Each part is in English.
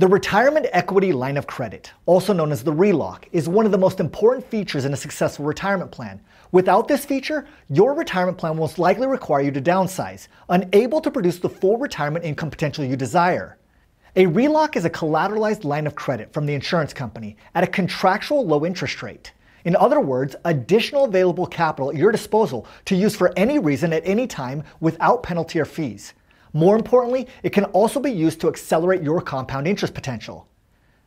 The retirement equity line of credit, also known as the RELOC, is one of the most important features in a successful retirement plan. Without this feature, your retirement plan will most likely require you to downsize, unable to produce the full retirement income potential you desire. A RELOC is a collateralized line of credit from the insurance company at a contractual low interest rate. In other words, additional available capital at your disposal to use for any reason at any time without penalty or fees. More importantly, it can also be used to accelerate your compound interest potential.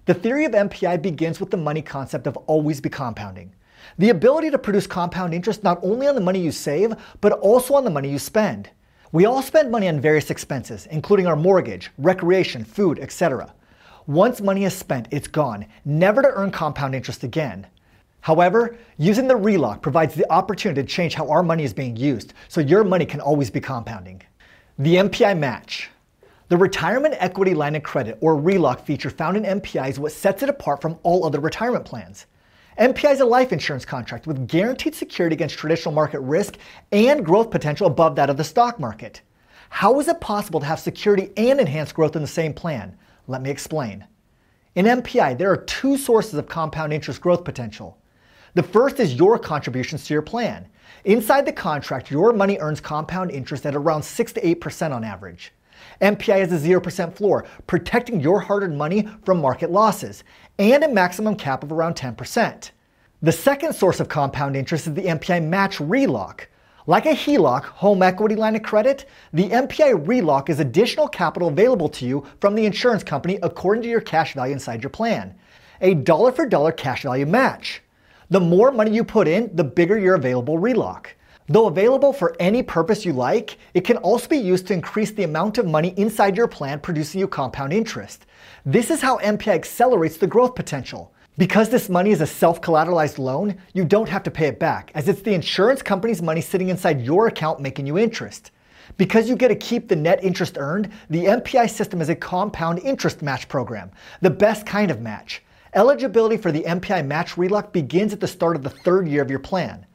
The theory of MPI begins with the money concept of always be compounding. The ability to produce compound interest not only on the money you save, but also on the money you spend. We all spend money on various expenses, including our mortgage, recreation, food, etc. Once money is spent, it's gone, never to earn compound interest again. However, using the RELOC provides the opportunity to change how our money is being used, so your money can always be compounding. The MPI match. The retirement equity line of credit or RELOC feature found in MPI is what sets it apart from all other retirement plans. MPI is a life insurance contract with guaranteed security against traditional market risk and growth potential above that of the stock market. How is it possible to have security and enhanced growth in the same plan? Let me explain. In MPI, there are two sources of compound interest growth potential. The first is your contributions to your plan. Inside the contract, your money earns compound interest at around 6 to 8% on average. MPI has a 0% floor, protecting your hard earned money from market losses, and a maximum cap of around 10%. The second source of compound interest is the MPI Match RELOC. Like a HELOC, home equity line of credit, the MPI RELOC is additional capital available to you from the insurance company according to your cash value inside your plan. A dollar for dollar cash value match. The more money you put in, the bigger your available RELOC. Though available for any purpose you like, it can also be used to increase the amount of money inside your plan producing you compound interest. This is how MPI accelerates the growth potential. Because this money is a self collateralized loan, you don't have to pay it back, as it's the insurance company's money sitting inside your account making you interest. Because you get to keep the net interest earned, the MPI system is a compound interest match program, the best kind of match. Eligibility for the MPI Match RELOC begins at the start of the third year of your plan.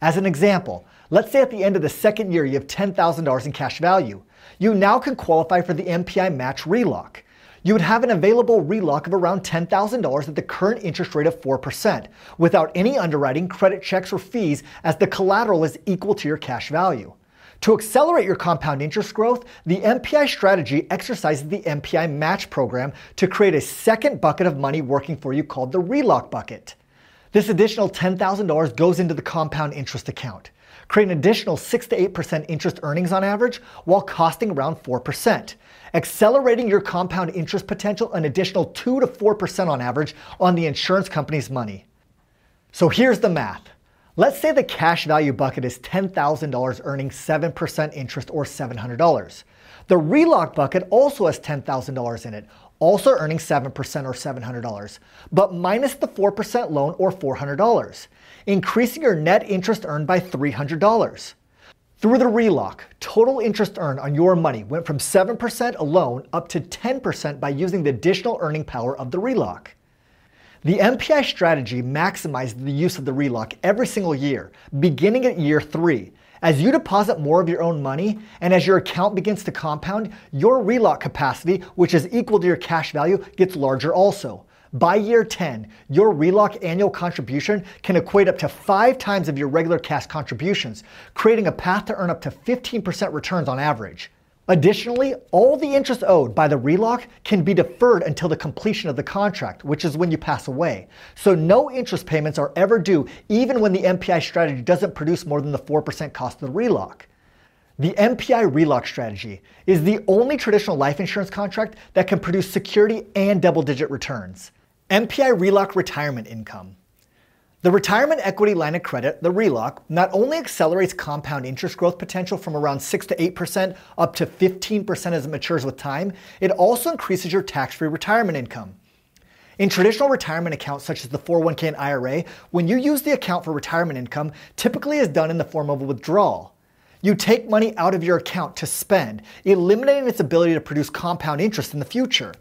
As an example, let's say at the end of the second year you have $10,000 in cash value. You now can qualify for the MPI Match RELOC. You would have an available RELOC of around $10,000 at the current interest rate of 4%, without any underwriting, credit checks, or fees, as the collateral is equal to your cash value. To accelerate your compound interest growth, the MPI strategy exercises the MPI match program to create a second bucket of money working for you called the RELOC bucket. This additional $10,000 goes into the compound interest account, creating an additional 6 to 8% interest earnings on average while costing around 4%, accelerating your compound interest potential an additional 2 to 4% on average on the insurance company's money. So here's the math. Let's say the cash value bucket is $10,000 earning 7% interest or $700. The RELOC bucket also has $10,000 in it, also earning 7% or $700, but minus the 4% loan or $400, increasing your net interest earned by $300. Through the RELOC, total interest earned on your money went from 7% alone up to 10% by using the additional earning power of the RELOC. The MPI strategy maximizes the use of the RELOC every single year, beginning at year three. As you deposit more of your own money and as your account begins to compound, your RELOC capacity, which is equal to your cash value, gets larger also. By year 10, your RELOC annual contribution can equate up to five times of your regular cash contributions, creating a path to earn up to 15% returns on average. Additionally, all the interest owed by the RELOC can be deferred until the completion of the contract, which is when you pass away. So no interest payments are ever due, even when the MPI strategy doesn't produce more than the 4% cost of the RELOC. The MPI RELOC strategy is the only traditional life insurance contract that can produce security and double digit returns. MPI RELOC retirement income. The retirement equity line of credit, the RELOC, not only accelerates compound interest growth potential from around 6 to 8% up to 15% as it matures with time, it also increases your tax free retirement income. In traditional retirement accounts such as the 401k and IRA, when you use the account for retirement income, typically is done in the form of a withdrawal. You take money out of your account to spend, eliminating its ability to produce compound interest in the future.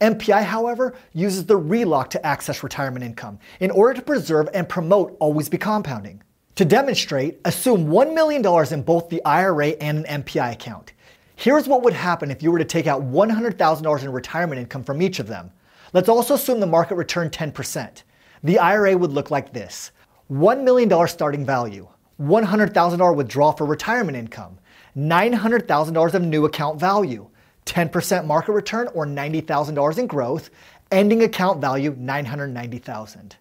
MPI, however, uses the RELOC to access retirement income in order to preserve and promote always be compounding. To demonstrate, assume $1 million in both the IRA and an MPI account. Here's what would happen if you were to take out $100,000 in retirement income from each of them. Let's also assume the market returned 10%. The IRA would look like this $1 million starting value, $100,000 withdrawal for retirement income, $900,000 of new account value, 10% market return or $90,000 in growth, ending account value 990,000.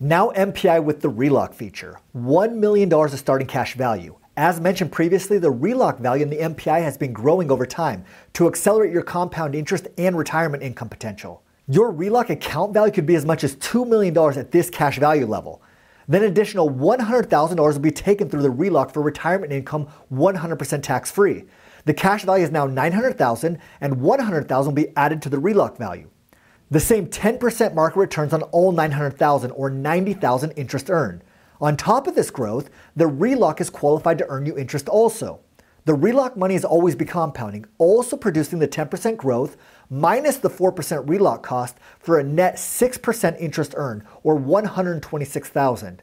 Now MPI with the RELOC feature, $1 million of starting cash value. As mentioned previously, the RELOC value in the MPI has been growing over time to accelerate your compound interest and retirement income potential. Your RELOC account value could be as much as $2 million at this cash value level. Then additional $100,000 will be taken through the RELOC for retirement income 100% tax free. The cash value is now 900,000 and 100,000 will be added to the RELOC value. The same 10% market returns on all 900,000 or 90,000 interest earned. On top of this growth, the RELOC is qualified to earn you interest also. The RELOC money is always be compounding, also producing the 10% growth minus the 4% RELOC cost for a net 6% interest earned or 126,000.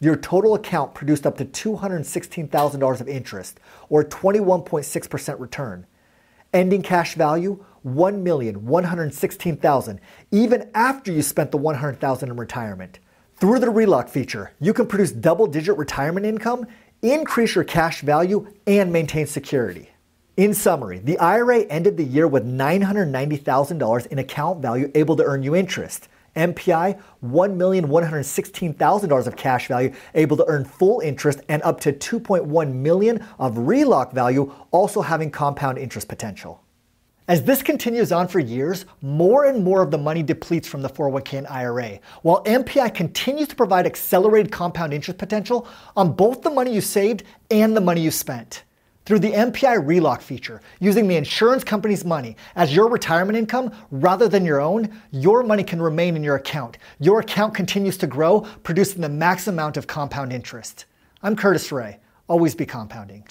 Your total account produced up to $216,000 of interest or 21.6% return. Ending cash value 1,116,000 even after you spent the 100,000 in retirement. Through the RELOC feature, you can produce double-digit retirement income increase your cash value, and maintain security. In summary, the IRA ended the year with $990,000 in account value able to earn you interest. MPI, $1,116,000 of cash value able to earn full interest and up to 2.1 million of RELOC value also having compound interest potential. As this continues on for years, more and more of the money depletes from the 401k and IRA, while MPI continues to provide accelerated compound interest potential on both the money you saved and the money you spent. Through the MPI RELOC feature, using the insurance company's money as your retirement income rather than your own, your money can remain in your account. Your account continues to grow, producing the max amount of compound interest. I'm Curtis Ray. Always be compounding.